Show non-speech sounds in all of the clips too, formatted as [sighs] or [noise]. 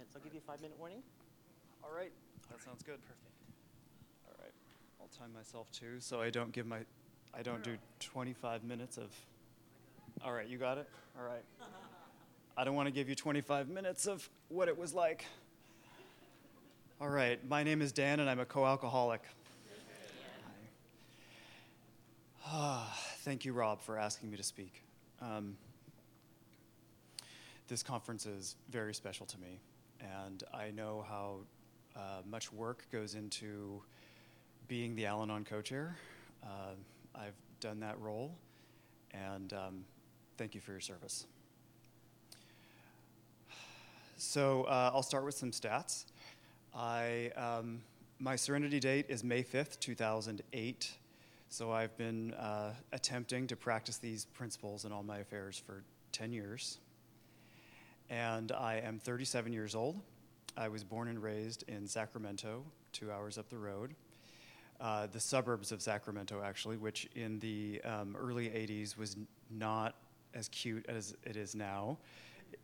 minutes. I'll give you a five minute warning. All right, that sounds good. Perfect. All right, I'll time myself too, so I don't give my, I don't do 25 minutes of. All right, you got it. All right. [laughs] I don't want to give you 25 minutes of what it was like. All right, my name is Dan, and I'm a co-alcoholic. Ah, [sighs] thank you, Rob, for asking me to speak. Um, this conference is very special to me, and I know how uh, much work goes into being the Al Anon co chair. Uh, I've done that role, and um, thank you for your service. So uh, I'll start with some stats. I, um, my serenity date is May 5th, 2008. So I've been uh, attempting to practice these principles in all my affairs for 10 years. And I am 37 years old. I was born and raised in Sacramento, two hours up the road. Uh, the suburbs of Sacramento, actually, which in the um, early 80s was not as cute as it is now.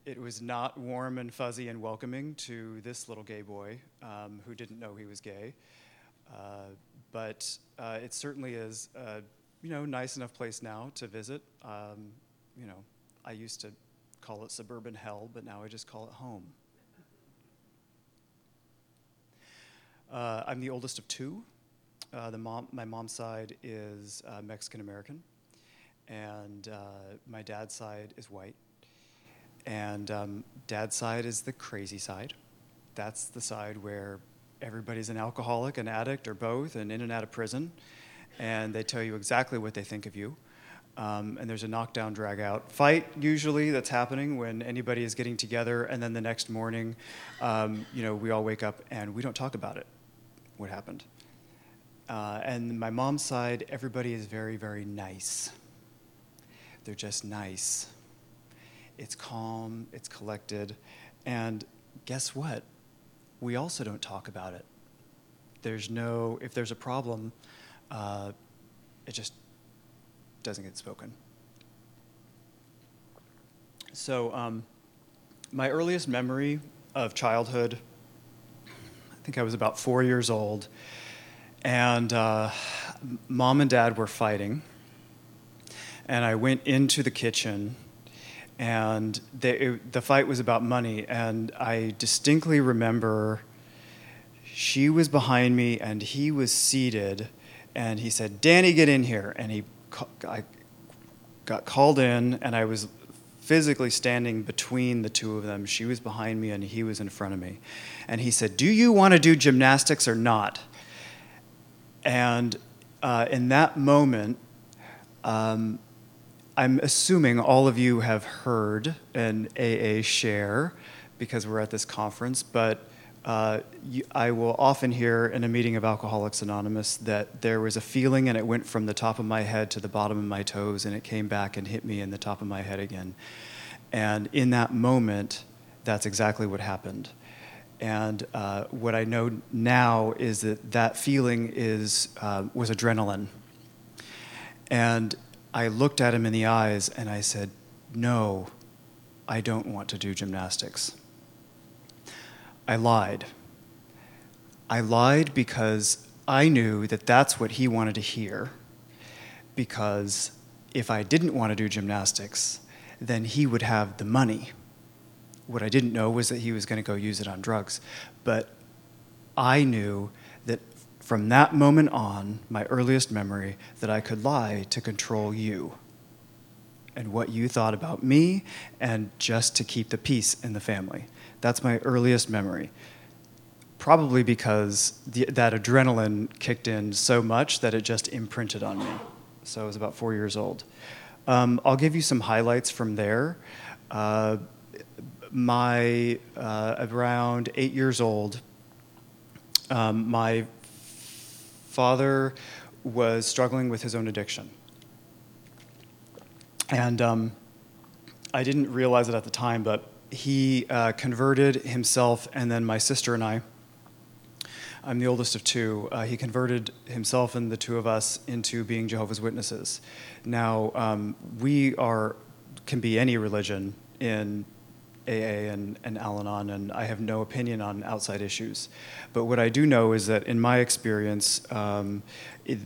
It was not warm and fuzzy and welcoming to this little gay boy um, who didn't know he was gay. Uh, but uh, it certainly is a you know nice enough place now to visit. Um, you know, I used to call it suburban hell, but now I just call it home. Uh, I'm the oldest of two. Uh, the mom, my mom's side is uh, Mexican American, and uh, my dad's side is white. And um, dad's side is the crazy side. That's the side where everybody's an alcoholic, an addict, or both, and in and out of prison. And they tell you exactly what they think of you. Um, and there's a knockdown, drag out fight usually that's happening when anybody is getting together. And then the next morning, um, you know, we all wake up and we don't talk about it, what happened. Uh, and my mom's side, everybody is very, very nice. They're just nice. It's calm, it's collected. And guess what? we also don't talk about it. There's no, if there's a problem, uh, it just doesn't get spoken. So, um, my earliest memory of childhood, I think I was about four years old, and uh, mom and dad were fighting. And I went into the kitchen and they, it, the fight was about money. And I distinctly remember she was behind me, and he was seated, and he said, "Danny, get in here." And he, I got called in, and I was physically standing between the two of them. She was behind me, and he was in front of me. And he said, "Do you want to do gymnastics or not?" And uh, in that moment. Um, I'm assuming all of you have heard an AA share because we're at this conference, but uh, you, I will often hear in a meeting of Alcoholics Anonymous that there was a feeling and it went from the top of my head to the bottom of my toes and it came back and hit me in the top of my head again. And in that moment, that's exactly what happened. And uh, what I know now is that that feeling is, uh, was adrenaline. And I looked at him in the eyes and I said, No, I don't want to do gymnastics. I lied. I lied because I knew that that's what he wanted to hear. Because if I didn't want to do gymnastics, then he would have the money. What I didn't know was that he was going to go use it on drugs. But I knew that from that moment on, my earliest memory, that I could lie to control you and what you thought about me and just to keep the peace in the family. That's my earliest memory. Probably because the, that adrenaline kicked in so much that it just imprinted on me. So I was about four years old. Um, I'll give you some highlights from there. Uh, my uh, around eight years old, um, my father was struggling with his own addiction. And um, I didn't realize it at the time, but he uh, converted himself, and then my sister and I. I'm the oldest of two. Uh, he converted himself and the two of us into being Jehovah's Witnesses. Now, um, we are can be any religion in AA and, and Al Anon, and I have no opinion on outside issues. But what I do know is that in my experience, um, it,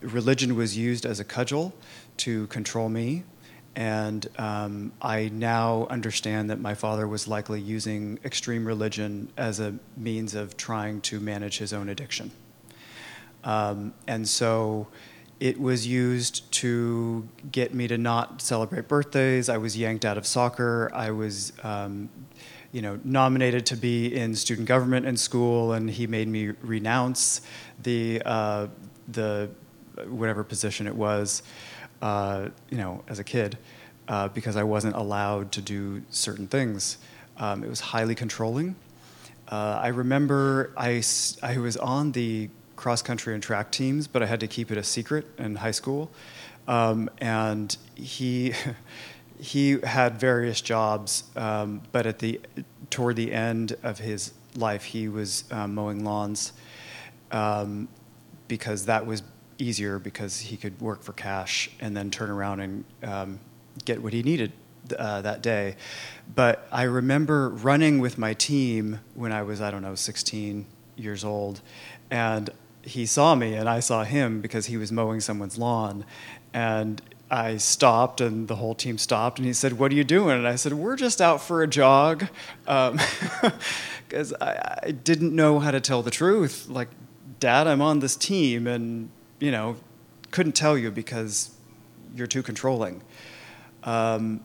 religion was used as a cudgel to control me. And um, I now understand that my father was likely using extreme religion as a means of trying to manage his own addiction. Um, and so it was used to get me to not celebrate birthdays. I was yanked out of soccer. I was, um, you know, nominated to be in student government in school, and he made me renounce the uh, the whatever position it was, uh, you know, as a kid, uh, because I wasn't allowed to do certain things. Um, it was highly controlling. Uh, I remember I, I was on the cross country and track teams, but I had to keep it a secret in high school. Um, and he [laughs] he had various jobs, um, but at the toward the end of his life, he was um, mowing lawns um, because that was easier because he could work for cash and then turn around and um, get what he needed uh, that day. But I remember running with my team when I was I don't know 16 years old, and he saw me and I saw him because he was mowing someone's lawn. And I stopped and the whole team stopped and he said, What are you doing? And I said, We're just out for a jog. Because um, [laughs] I, I, didn't know how to tell the truth. Like, Dad, I'm on this team and, you know, couldn't tell you because you're too controlling. Um,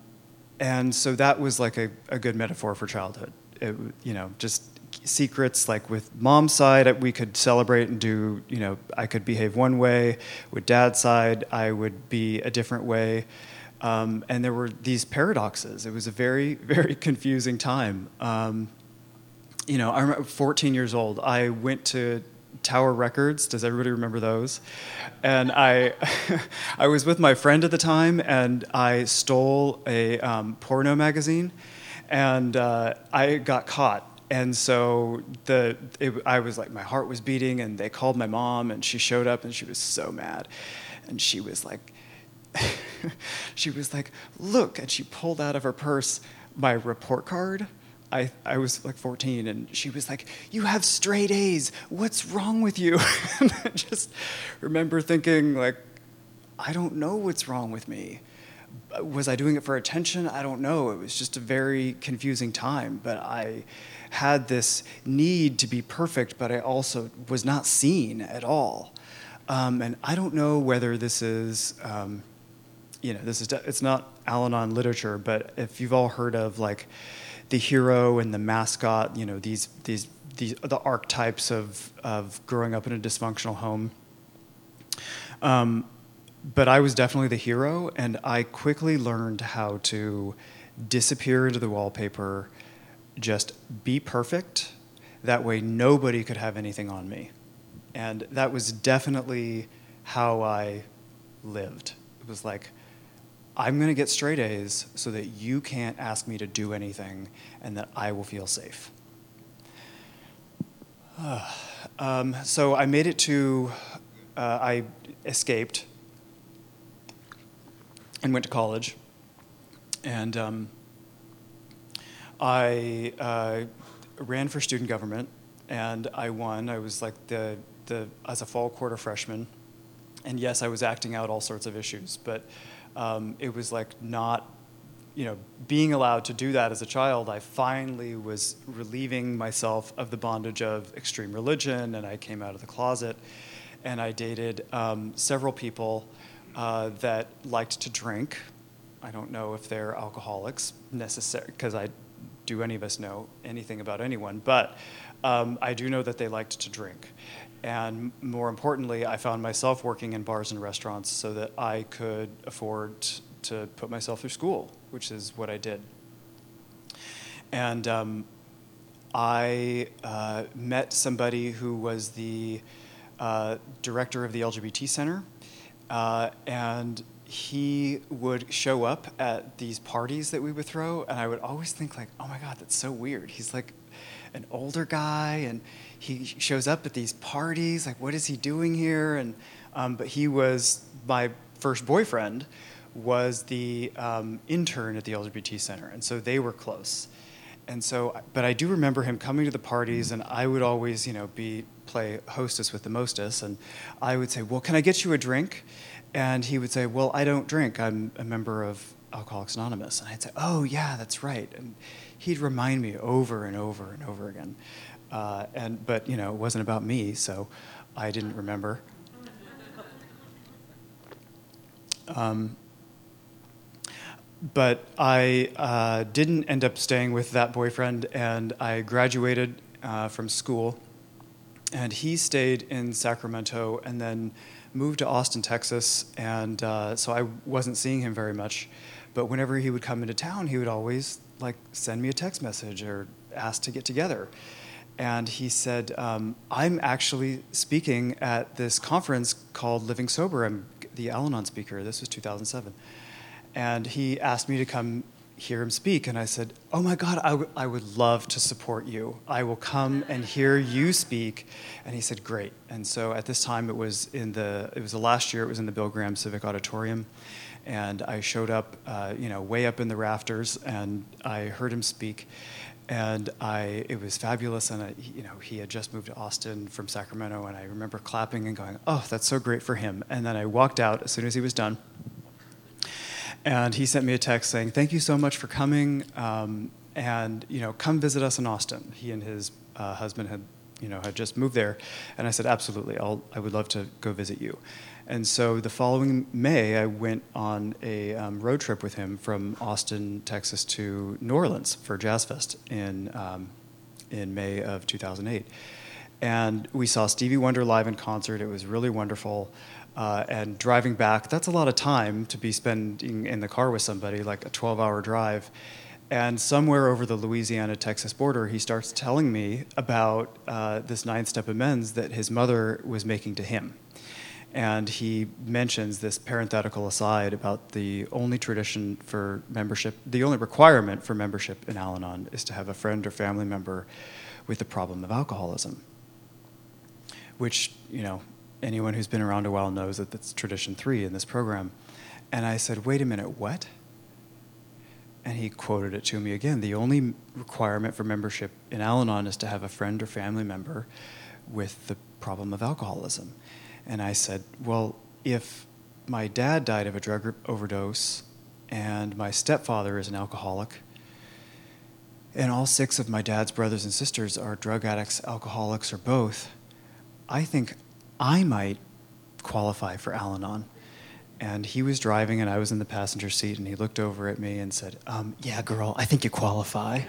and so that was like a, a good metaphor for childhood. It, you know, just secrets. Like with mom's side, we could celebrate and do, you know, I could behave one way. With dad's side, I would be a different way. Um, and there were these paradoxes. It was a very, [laughs] very confusing time. Um, you know, I'm 14 years old. I went to Tower Records. Does everybody remember those? And I, [laughs] I was with my friend at the time, and I stole a um, porno magazine, and uh, I got caught and so the it, I was like my heart was beating, and they called my mom, and she showed up, and she was so mad, and she was like, [laughs] she was like, look, and she pulled out of her purse my report card. I, I was like 14 and she was like, You have straight A's. What's wrong with you? [laughs] and I just remember thinking, like, I don't know what's wrong with me. Was I doing it for attention? I don't know. It was just a very confusing time. But I had this need to be perfect, but I also was not seen at all. Um, and I don't know whether this is, um, you know, this is it's not Al-Anon literature, but if you've all heard of like the hero and the mascot, you know, these these these the archetypes of of growing up in a dysfunctional home. Um, but I was definitely the hero, and I quickly learned how to disappear into the wallpaper just be perfect. That way, nobody could have anything on me. And that was definitely how I lived. It was like, I'm going to get straight A's so that you can't ask me to do anything and that I will feel safe. [sighs] um, so I made it to, uh, I escaped and went to college. And um, I uh, ran for student government and I won. I was like the, the, as a fall quarter freshman. And yes, I was acting out all sorts of issues, but um, it was like not, you know, being allowed to do that as a child, I finally was relieving myself of the bondage of extreme religion and I came out of the closet and I dated um, several people uh, that liked to drink. I don't know if they're alcoholics necessarily, because I do any of us know anything about anyone, but um, I do know that they liked to drink. And more importantly, I found myself working in bars and restaurants so that I could afford to put myself through school, which is what I did. And um, I uh, met somebody who was the uh, director of the LGBT Center. Uh, and he would show up at these parties that we would throw, and I would always think like, "Oh my God, that's so weird." He's like an older guy, and he shows up at these parties. Like, what is he doing here? And um, but he was my first boyfriend was the um, intern at the LGBT center, and so they were close. and so, but I do remember him coming to the parties, and I would always, you know, be play hostess with the mostess, and I would say, "Well, can I get you a drink?" And he would say, "Well, I don't drink. I'm a member of Alcoholics Anonymous." And I'd say, "Oh, yeah, that's right." And he'd remind me over and over and over again. Uh, and but you know, it wasn't about me, so I didn't remember. Um, but I uh, didn't end up staying with that boyfriend, and I graduated uh, from school. And he stayed in Sacramento and then moved to Austin, Texas. And uh, so I wasn't seeing him very much. But whenever he would come into town, he would always like send me a text message or ask to get together. And he said, um, I'm actually speaking at this conference called Living Sober. I'm the Al Anon speaker. This was 2007 and he asked me to come hear him speak. And I said, Oh my God, I, w- I would love to support you. I will come and hear you speak. And he said, Great. And so at this time, it was in the, it was the last year, it was in the Bill Graham Civic Auditorium. And I showed up, uh, you know, way up in the rafters, and I heard him speak. And I, it was fabulous. And I, you know, he had just moved to Austin from Sacramento, and I remember clapping and going, "Oh, that's so great for him." And then I walked out as soon as he was done and he sent me a text saying, "Thank you so much for coming, um, and you know, come visit us in Austin." He and his uh, husband had, you know, had just moved there, and I said, "Absolutely, I'll, I would love to go visit you." And so the following May, I went on a um, road trip with him from Austin, Texas, to New Orleans for Jazz Fest in um, in May of 2008, and we saw Stevie Wonder live in concert. It was really wonderful. Uh, and driving back, that's a lot of time to be spending in the car with somebody, like a 12 hour drive. And somewhere over the Louisiana Texas border, he starts telling me about uh, this nine step amends that his mother was making to him. And he mentions this parenthetical aside about the only tradition for membership, the only requirement for membership in Al Anon is to have a friend or family member with a problem of alcoholism. Which, you know, anyone who's been around a while knows that that's tradition three in this program. And I said, wait a minute, what? And he quoted it to me again. The only requirement for membership in Al Anon is to have a friend or family member with the problem of alcoholism. And I said, well, if my dad died of a drug overdose and my stepfather is an alcoholic, and all six of my dad's brothers and sisters are drug addicts, alcoholics, or both, I think I might qualify for Al Anon. And he was driving, and I was in the passenger seat, and he looked over at me and said, um, Yeah, girl, I think you qualify.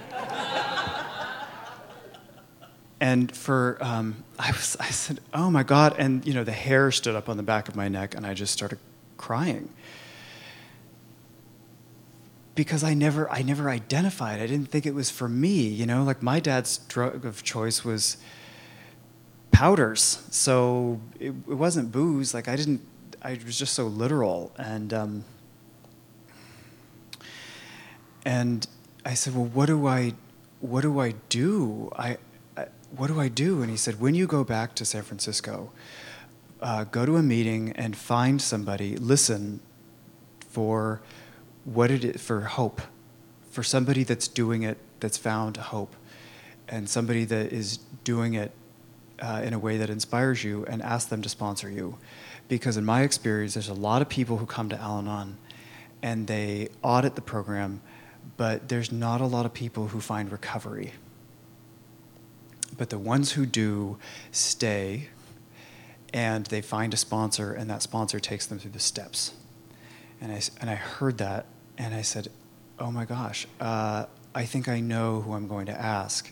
And for, um, I, was, I said, Oh my God. And, you know, the hair stood up on the back of my neck, and I just started crying. Because I never, I never identified. I didn't think it was for me, you know? Like, my dad's drug of choice was powders. So it, it, wasn't booze. Like I didn't. I was just so literal, and um, and I said, well, what do I, what do I do? I, what do I do? And he said, when you go back to San Francisco, uh, go to a meeting and find somebody. Listen for what it is for hope, for somebody that's doing it, that's found hope, and somebody that is doing it uh, in a way that inspires you and ask them to sponsor you. Because in my experience, there's a lot of people who come to Al Anon and they audit the program, but there's not a lot of people who find recovery. But the ones who do stay and they find a sponsor, and that sponsor takes them through the steps. And I, and I heard that, and I said, Oh my gosh, uh, I think I know who I'm going to ask.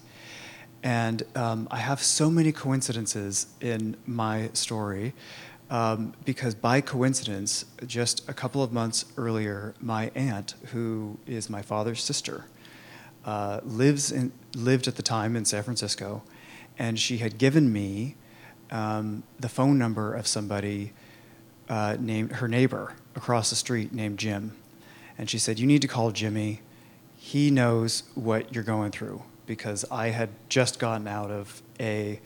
And um, I have so many coincidences in my story um, because, by coincidence, just a couple of months earlier, my aunt, who is my father's sister, uh, lives in, lived at the time in San Francisco, and she had given me um, the phone number of somebody uh, named her neighbor across the street named Jim. And she said, You need to call Jimmy. He knows what you're going through because I had just gotten out of a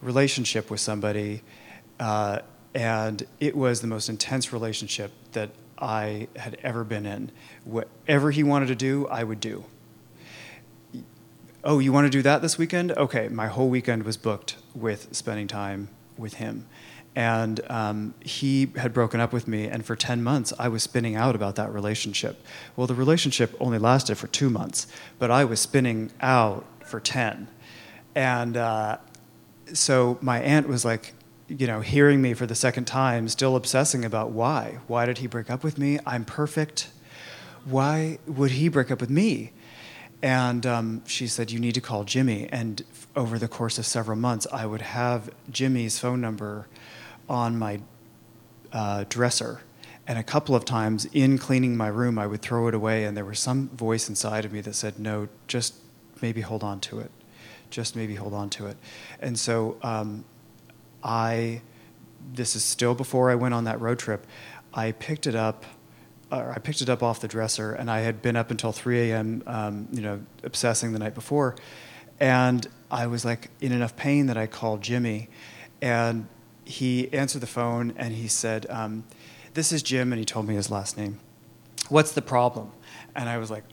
relationship with somebody, uh, and it was the most intense relationship that I had ever been in. Whatever he wanted to do, I would do. Oh, you want to do that this weekend? Okay, my whole weekend was booked with spending time with him. And um, he had broken up with me, and for 10 months, I was spinning out about that relationship. Well, the relationship only lasted for two months, but I was spinning out for 10. And uh, so my aunt was like, you know, hearing me for the second time, still obsessing about why. Why did he break up with me? I'm perfect. Why would he break up with me? And um, she said, You need to call Jimmy. And over the course of several months, I would have Jimmy's phone number on my uh, dresser. And a couple of times in cleaning my room, I would throw it away, and there was some voice inside of me that said, No, just maybe hold on to it. Just maybe hold on to it. And so um, I, this is still before I went on that road trip, I picked it up. Uh, I picked it up off the dresser, and I had been up until 3 a.m., um, you know, obsessing the night before. And I was like in enough pain that I called Jimmy. And he answered the phone and he said, um, This is Jim, and he told me his last name. What's the problem? And I was like,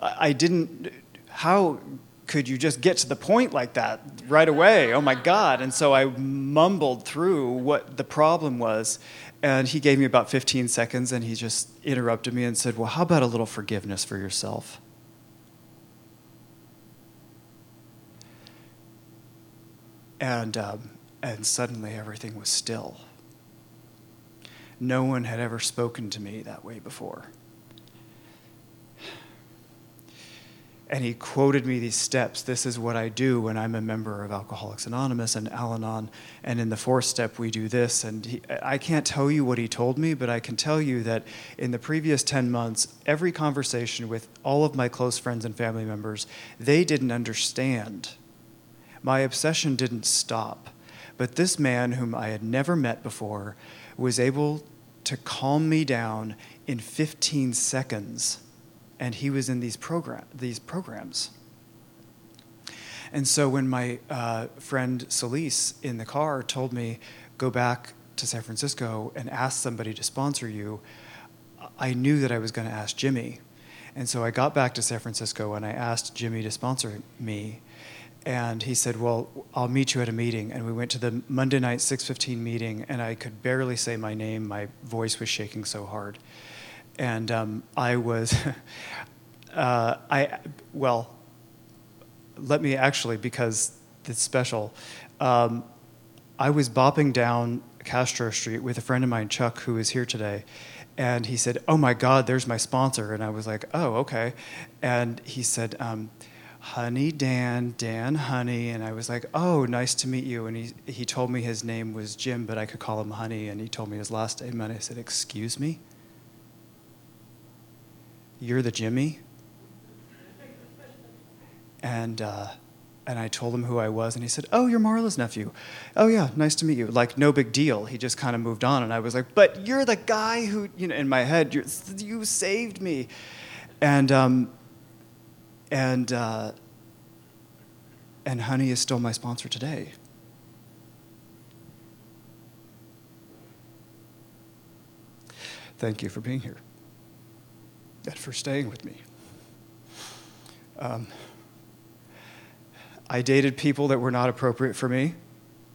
I didn't, how could you just get to the point like that right away? Oh my God. And so I mumbled through what the problem was. And he gave me about 15 seconds and he just interrupted me and said, Well, how about a little forgiveness for yourself? And, um, and suddenly everything was still. No one had ever spoken to me that way before. And he quoted me these steps. This is what I do when I'm a member of Alcoholics Anonymous and Al Anon. And in the fourth step, we do this. And he, I can't tell you what he told me, but I can tell you that in the previous 10 months, every conversation with all of my close friends and family members, they didn't understand my obsession didn't stop. But this man, whom I had never met before, was able to calm me down in 15 seconds. And he was in these, program, these programs. And so when my uh, friend Celise in the car told me, go back to San Francisco and ask somebody to sponsor you, I knew that I was going to ask Jimmy. And so I got back to San Francisco and I asked Jimmy to sponsor me and he said, "Well, I'll meet you at a meeting." And we went to the Monday night 6:15 meeting, and I could barely say my name. My voice was shaking so hard, and um, I was, [laughs] uh, I well, let me actually because it's special. Um, I was bopping down Castro Street with a friend of mine, Chuck, who is here today. And he said, Oh my God, there's my sponsor. And I was like, Oh, okay. And he said, um, Honey Dan, Dan Honey, and I was like, "Oh, nice to meet you." And he he told me his name was Jim, but I could call him Honey, and he told me his last name, and I said, "Excuse me, you're the Jimmy?" And uh, and I told him who I was, and he said, "Oh, you're Marla's nephew. Oh yeah, nice to meet you." Like no big deal. He just kind of moved on, and I was like, "But you're the guy who, you know, in my head, you saved me," and um, and uh, and Honey is still my sponsor today. Thank you for being here and for staying with me. Um, I dated people that were not appropriate for me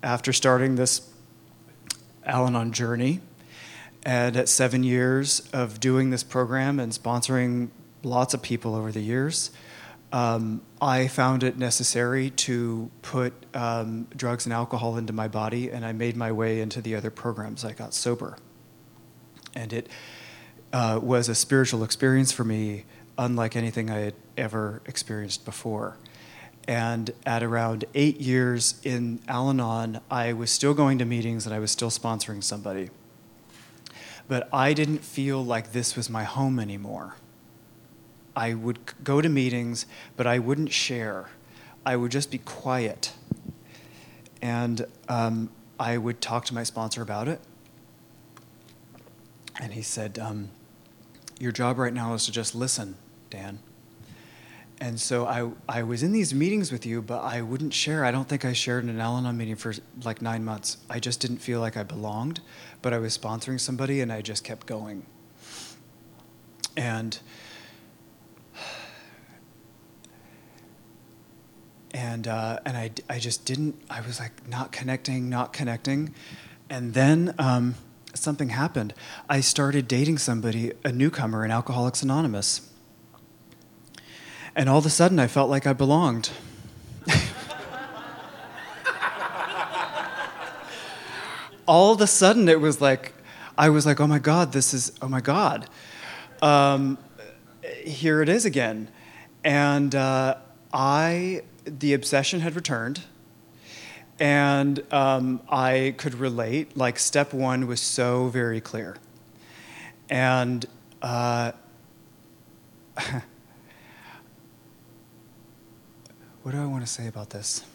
after starting this Al Anon journey. And at seven years of doing this program and sponsoring lots of people over the years, um, I found it necessary to put um, drugs and alcohol into my body, and I made my way into the other programs. I got sober. And it uh, was a spiritual experience for me, unlike anything I had ever experienced before. And at around eight years in Al Anon, I was still going to meetings and I was still sponsoring somebody. But I didn't feel like this was my home anymore. I would go to meetings, but I wouldn't share. I would just be quiet. And um, I would talk to my sponsor about it. And he said, um, Your job right now is to just listen, Dan. And so I, I was in these meetings with you, but I wouldn't share. I don't think I shared in an Al Anon meeting for like nine months. I just didn't feel like I belonged, but I was sponsoring somebody and I just kept going. And and uh, and I, I just didn't. I was like not connecting, not connecting, and then um, something happened. I started dating somebody, a newcomer in Alcoholics Anonymous, and all of a sudden I felt like I belonged. [laughs] all of a sudden it was like I was like, oh my God, this is oh my God. Um, here it is again, and uh, I the obsession had returned and um, I could relate. Like, step one was so very clear. And uh, [laughs] what do I want to say about this?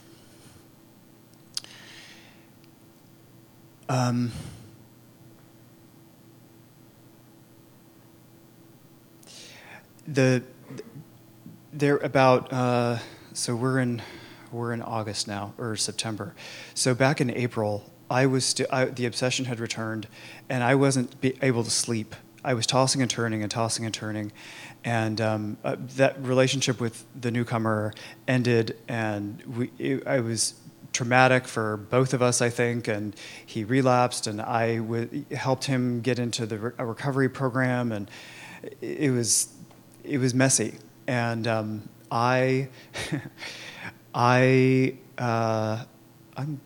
Um, the there about uh, so we're in we're in August now or September. So back in April, I was st- I, the obsession had returned, and I wasn't able to sleep. I was tossing and turning and tossing and turning, and um, uh, that relationship with the newcomer ended, and we, it, I was traumatic for both of us, I think, and he relapsed, and I w- helped him get into the re- recovery program, and it was it was messy, and um, I. [laughs] I uh, I'm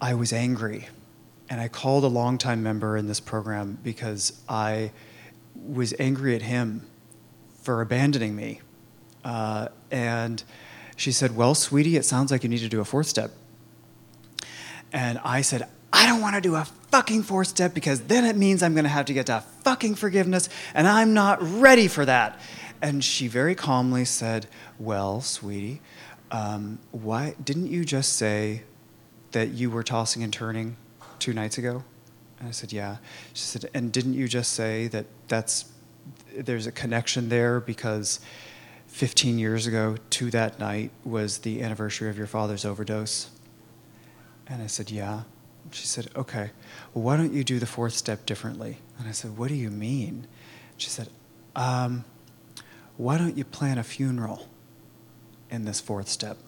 I was angry, and I called a longtime member in this program because I was angry at him for abandoning me, uh, and she said, "Well, sweetie, it sounds like you need to do a fourth step." And I said, I don't want to do a fucking fourth step because then it means I'm going to have to get to fucking forgiveness, and I'm not ready for that. And she very calmly said, Well, sweetie, um, why didn't you just say that you were tossing and turning two nights ago? And I said, Yeah. She said, And didn't you just say that that's there's a connection there because 15 years ago to that night was the anniversary of your father's overdose? And I said, Yeah. She said, Okay, well, why don't you do the fourth step differently? And I said, What do you mean? She said, um, why don't you plan a funeral in this fourth step?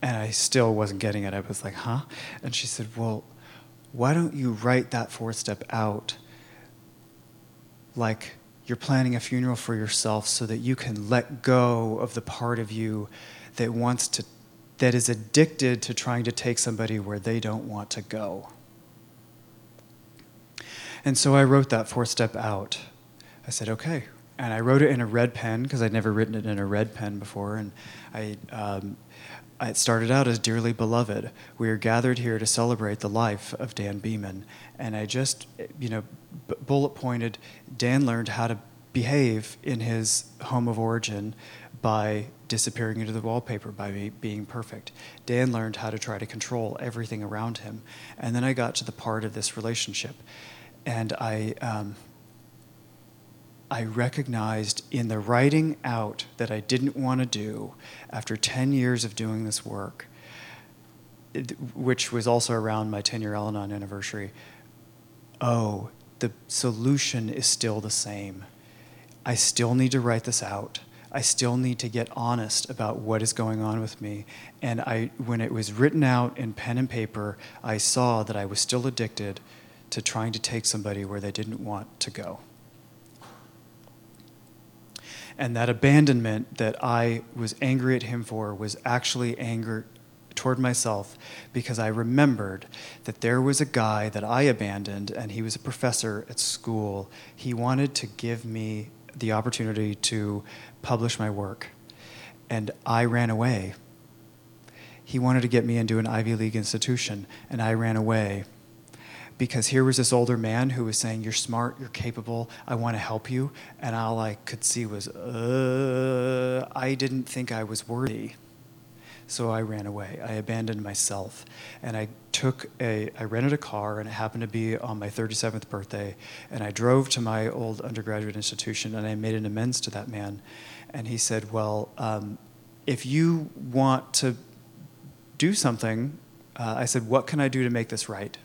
And I still wasn't getting it. I was like, huh? And she said, well, why don't you write that fourth step out like you're planning a funeral for yourself so that you can let go of the part of you that wants to that is addicted to trying to take somebody where they don't want to go. And so I wrote that fourth step out. I said, okay, and I wrote it in a red pen because I'd never written it in a red pen before. And I, um, it started out as Dearly Beloved. We are gathered here to celebrate the life of Dan Beeman. And I just, you know, b- bullet pointed Dan learned how to behave in his home of origin by disappearing into the wallpaper, by be, being perfect. Dan learned how to try to control everything around him. And then I got to the part of this relationship. And I, um, I recognized in the writing out that I didn't want to do after 10 years of doing this work, which was also around my 10 year Al Anon anniversary. Oh, the solution is still the same. I still need to write this out. I still need to get honest about what is going on with me. And I, when it was written out in pen and paper, I saw that I was still addicted to trying to take somebody where they didn't want to go. And that abandonment that I was angry at him for was actually anger toward myself because I remembered that there was a guy that I abandoned and he was a professor at school. He wanted to give me the opportunity to publish my work. And I ran away. He wanted to get me into an Ivy League institution, and I ran away because here was this older man who was saying, You're smart, you're capable, I want to help you. And all I could see was, uh, I didn't think I was worthy. So I ran away. I abandoned myself. And I took a, I rented a car, and it happened to be on my 37th birthday. And I drove to my old undergraduate institution, and I made an amends to that man. And he said, Well, um, if you want to do something, uh, I said, What can I do to make this right?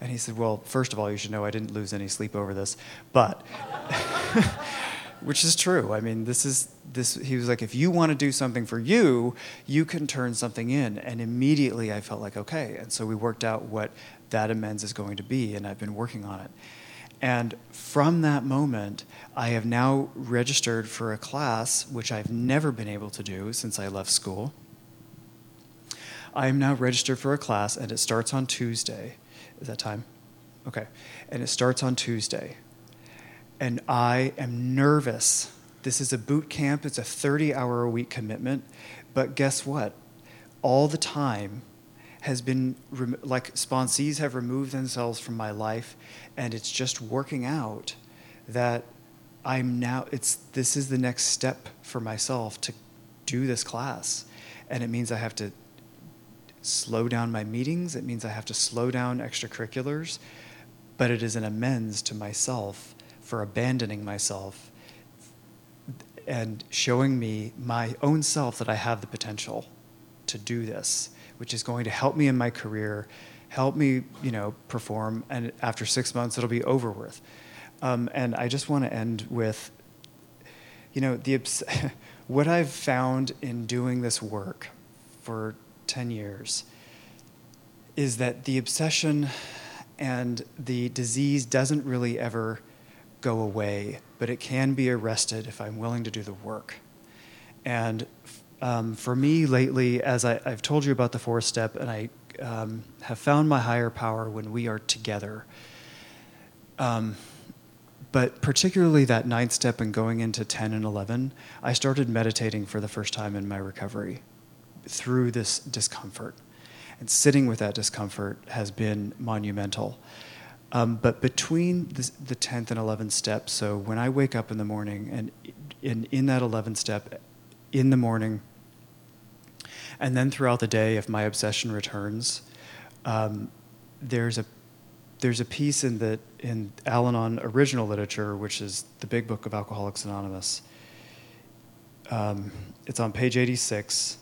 And he said, Well, first of all, you should know I didn't lose any sleep over this. But [laughs] which is true. I mean, this is this. He was like, if you want to do something for you, you can turn something in. And immediately, I felt like, okay. And so we worked out what that amends is going to be, and I've been working on it. And from that moment, I have now registered for a class which I've never been able to do since I left school. I am now registered for a class, and it starts on Tuesday. Is that time? Okay. And it starts on Tuesday. And I am nervous. This is a boot camp, it's a 30 hour a week commitment. But guess what? All the time has been, like, sponsees have removed themselves from my life, and it's just working out that I'm now, it's, this is the next step for myself to do this class. And it means I have to slow down my meetings, it means I have to slow down extracurriculars, but it is an amends to myself for abandoning myself and showing me my own self that I have the potential to do this, which is going to help me in my career, help me, you know, perform, and after six months it'll be over with. Um, and I just want to end with, you know, the [laughs] what I've found in doing this work for 10 years is that the obsession and the disease doesn't really ever go away, but it can be arrested if I'm willing to do the work. And um, for me lately, as I, have told you about the fourth step, and I um, have found my higher power when we are together. Um, but particularly that ninth step and going into 10 and 11, I started meditating for the first time in my recovery through this discomfort. And sitting with that discomfort has been monumental. Um, but between the, the, 10th and 11th step, so when I wake up in the morning and in, in that 11th step, in the morning, and then throughout the day, if my obsession returns, um, there's a there's a piece in the in Al-Anon original literature, which is the Big Book of Alcoholics Anonymous. Um, it's on page 86,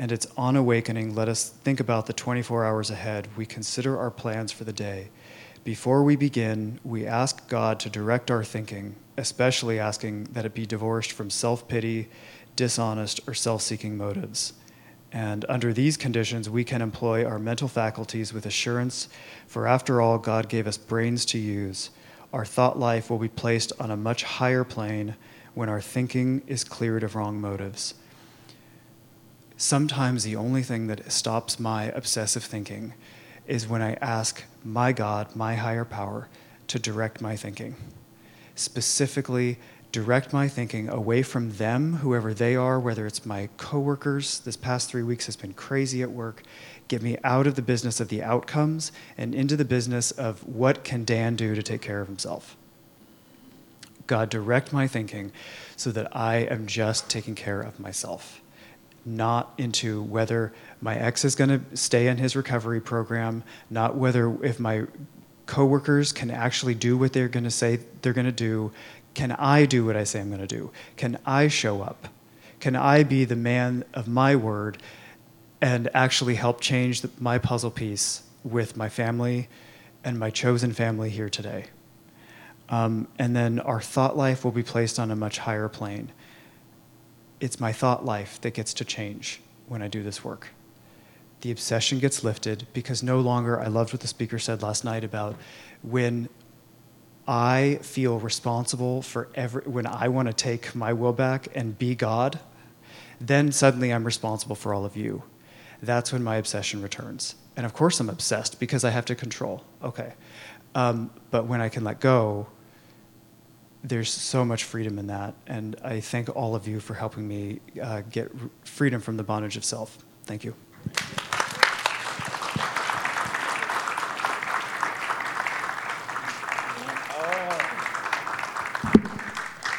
and it's on awakening. Let us think about the 24 hours ahead. We consider our plans for the day. Before we begin, we ask God to direct our thinking, especially asking that it be divorced from self pity, dishonest, or self seeking motives. And under these conditions, we can employ our mental faculties with assurance, for after all, God gave us brains to use. Our thought life will be placed on a much higher plane when our thinking is cleared of wrong motives. Sometimes the only thing that stops my obsessive thinking is when I ask my God, my higher power, to direct my thinking. Specifically, direct my thinking away from them, whoever they are, whether it's my coworkers. This past three weeks has been crazy at work. Get me out of the business of the outcomes and into the business of what can Dan do to take care of himself. God, direct my thinking so that I am just taking care of myself not into whether my ex is going to stay in his recovery program, not whether if my coworkers can actually do what they're going to say they're going to do. Can I do what I say I'm going to do? Can I show up? Can I be the man of my word and actually help change the, my puzzle piece with my family and my chosen family here today? Um, and then our thought life will be placed on a much higher plane it's my thought life that gets to change when I do this work. The obsession gets lifted because no longer, I loved what the speaker said last night about when I feel responsible for every, when I want to take my will back and be God, then suddenly I'm responsible for all of you. That's when my obsession returns. And of course, I'm obsessed because I have to control. Okay. Um, but when I can let go, there's so much freedom in that. And I thank all of you for helping me uh, get freedom from the bondage of self. Thank you.